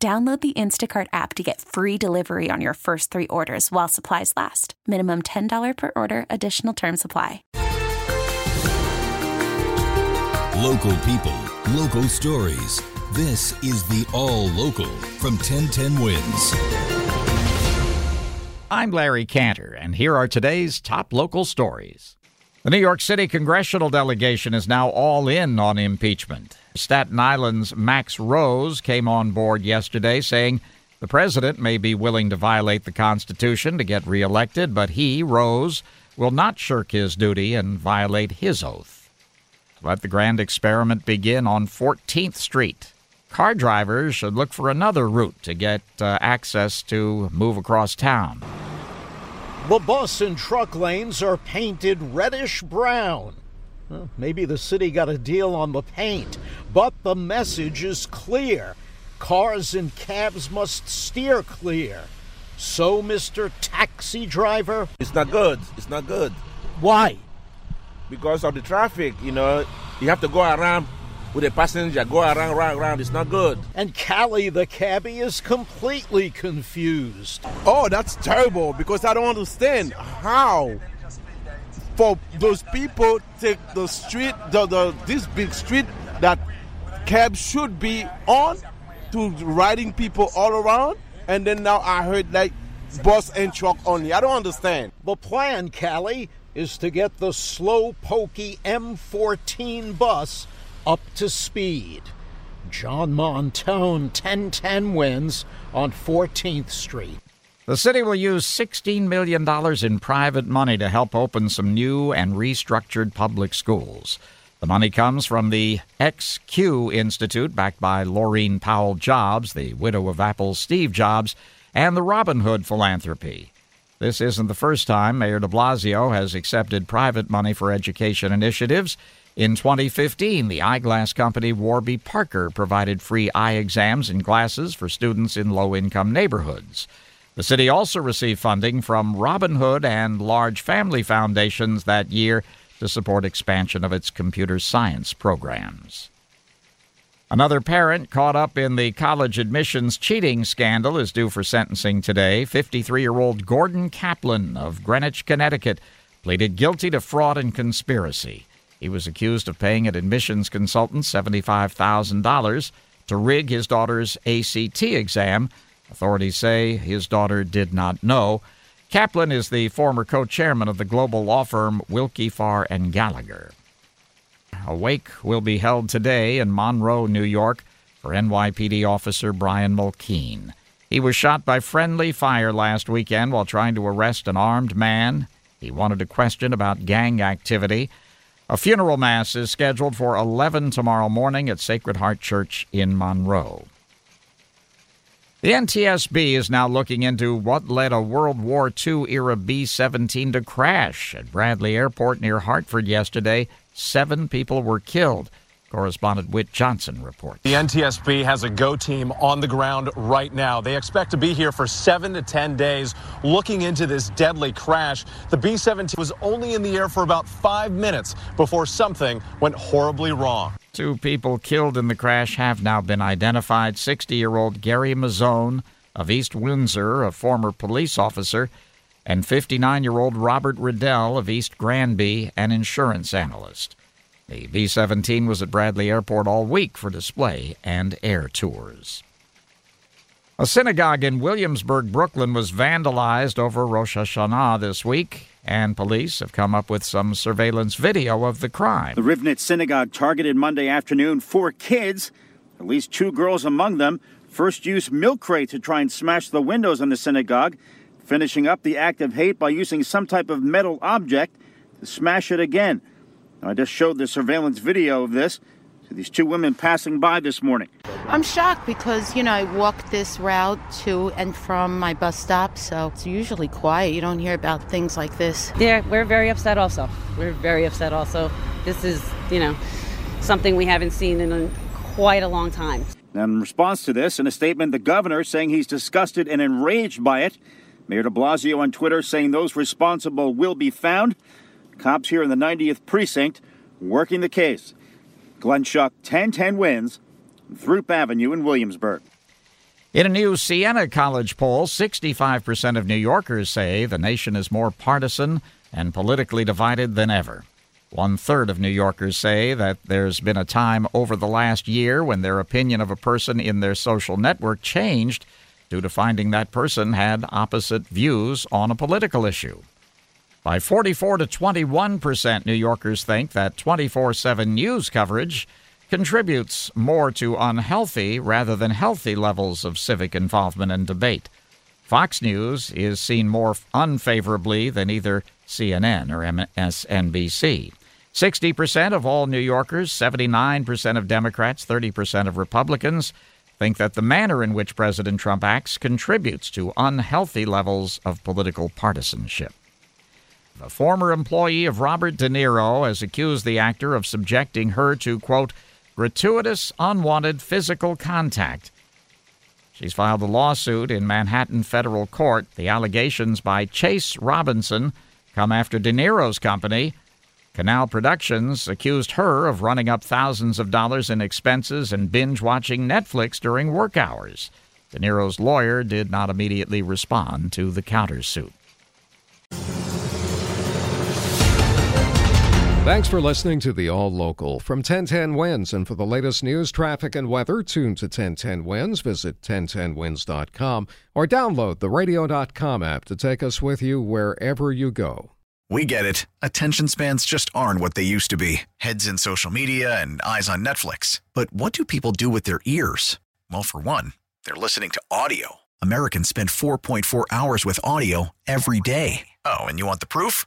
Download the Instacart app to get free delivery on your first three orders while supplies last. Minimum $10 per order, additional term supply. Local people, local stories. This is the All Local from 1010 Wins. I'm Larry Cantor, and here are today's top local stories. The New York City congressional delegation is now all in on impeachment. Staten Island's Max Rose came on board yesterday saying the president may be willing to violate the Constitution to get reelected, but he, Rose, will not shirk his duty and violate his oath. Let the grand experiment begin on 14th Street. Car drivers should look for another route to get uh, access to move across town. The bus and truck lanes are painted reddish brown. Well, maybe the city got a deal on the paint, but the message is clear. Cars and cabs must steer clear. So, Mr. Taxi Driver? It's not good. It's not good. Why? Because of the traffic, you know, you have to go around with a passenger, go around, around, around. It's not good. And Callie, the cabbie, is completely confused. Oh, that's terrible because I don't understand how for those people take the street, the, the this big street that cabs should be on to riding people all around, and then now I heard like bus and truck only. I don't understand. The plan, Callie, is to get the slow pokey M14 bus up to speed. John Montone 1010 wins on 14th Street. The city will use $16 million in private money to help open some new and restructured public schools. The money comes from the XQ Institute, backed by Laurene Powell Jobs, the widow of Apple's Steve Jobs, and the Robin Hood Philanthropy. This isn't the first time Mayor de Blasio has accepted private money for education initiatives. In 2015, the eyeglass company Warby Parker provided free eye exams and glasses for students in low income neighborhoods. The city also received funding from Robin Hood and large family foundations that year to support expansion of its computer science programs. Another parent caught up in the college admissions cheating scandal is due for sentencing today. 53 year old Gordon Caplan of Greenwich, Connecticut, pleaded guilty to fraud and conspiracy. He was accused of paying an admissions consultant $75,000 to rig his daughter's ACT exam Authorities say his daughter did not know. Caplan is the former co-chairman of the global law firm Willkie Farr and Gallagher. A wake will be held today in Monroe, New York, for NYPD officer Brian Mulkeen. He was shot by friendly fire last weekend while trying to arrest an armed man. He wanted a question about gang activity. A funeral mass is scheduled for 11 tomorrow morning at Sacred Heart Church in Monroe. The NTSB is now looking into what led a World War II era B 17 to crash at Bradley Airport near Hartford yesterday. Seven people were killed. Correspondent Whit Johnson reports. The NTSB has a go team on the ground right now. They expect to be here for seven to 10 days looking into this deadly crash. The B 17 was only in the air for about five minutes before something went horribly wrong. Two people killed in the crash have now been identified 60 year old Gary Mazzone of East Windsor, a former police officer, and 59 year old Robert Riddell of East Granby, an insurance analyst. The B 17 was at Bradley Airport all week for display and air tours. A synagogue in Williamsburg, Brooklyn was vandalized over Rosh Hashanah this week and police have come up with some surveillance video of the crime. The Rivnitz Synagogue targeted Monday afternoon four kids, at least two girls among them, first used milk crate to try and smash the windows on the synagogue, finishing up the act of hate by using some type of metal object to smash it again. Now, I just showed the surveillance video of this. To these two women passing by this morning. I'm shocked because, you know, I walk this route to and from my bus stop, so it's usually quiet. You don't hear about things like this. Yeah, we're very upset also. We're very upset also. This is, you know, something we haven't seen in a, quite a long time. In response to this, in a statement, the governor saying he's disgusted and enraged by it. Mayor de Blasio on Twitter saying those responsible will be found. Cops here in the 90th precinct working the case. Glenn Schuck, 1010 wins, Throop Avenue in Williamsburg. In a new Siena College poll, 65% of New Yorkers say the nation is more partisan and politically divided than ever. One third of New Yorkers say that there's been a time over the last year when their opinion of a person in their social network changed due to finding that person had opposite views on a political issue. By 44 to 21 percent, New Yorkers think that 24 7 news coverage contributes more to unhealthy rather than healthy levels of civic involvement and debate. Fox News is seen more unfavorably than either CNN or MSNBC. 60% of all New Yorkers, 79% of Democrats, 30% of Republicans think that the manner in which President Trump acts contributes to unhealthy levels of political partisanship. A former employee of Robert De Niro has accused the actor of subjecting her to, quote, gratuitous, unwanted physical contact. She's filed a lawsuit in Manhattan federal court. The allegations by Chase Robinson come after De Niro's company, Canal Productions, accused her of running up thousands of dollars in expenses and binge watching Netflix during work hours. De Niro's lawyer did not immediately respond to the countersuit. Thanks for listening to the All Local from 1010 WINS. And for the latest news, traffic, and weather, tune to 1010 WINS. Visit 1010wins.com or download the radio.com app to take us with you wherever you go. We get it. Attention spans just aren't what they used to be heads in social media and eyes on Netflix. But what do people do with their ears? Well, for one, they're listening to audio. Americans spend 4.4 hours with audio every day. Oh, and you want the proof?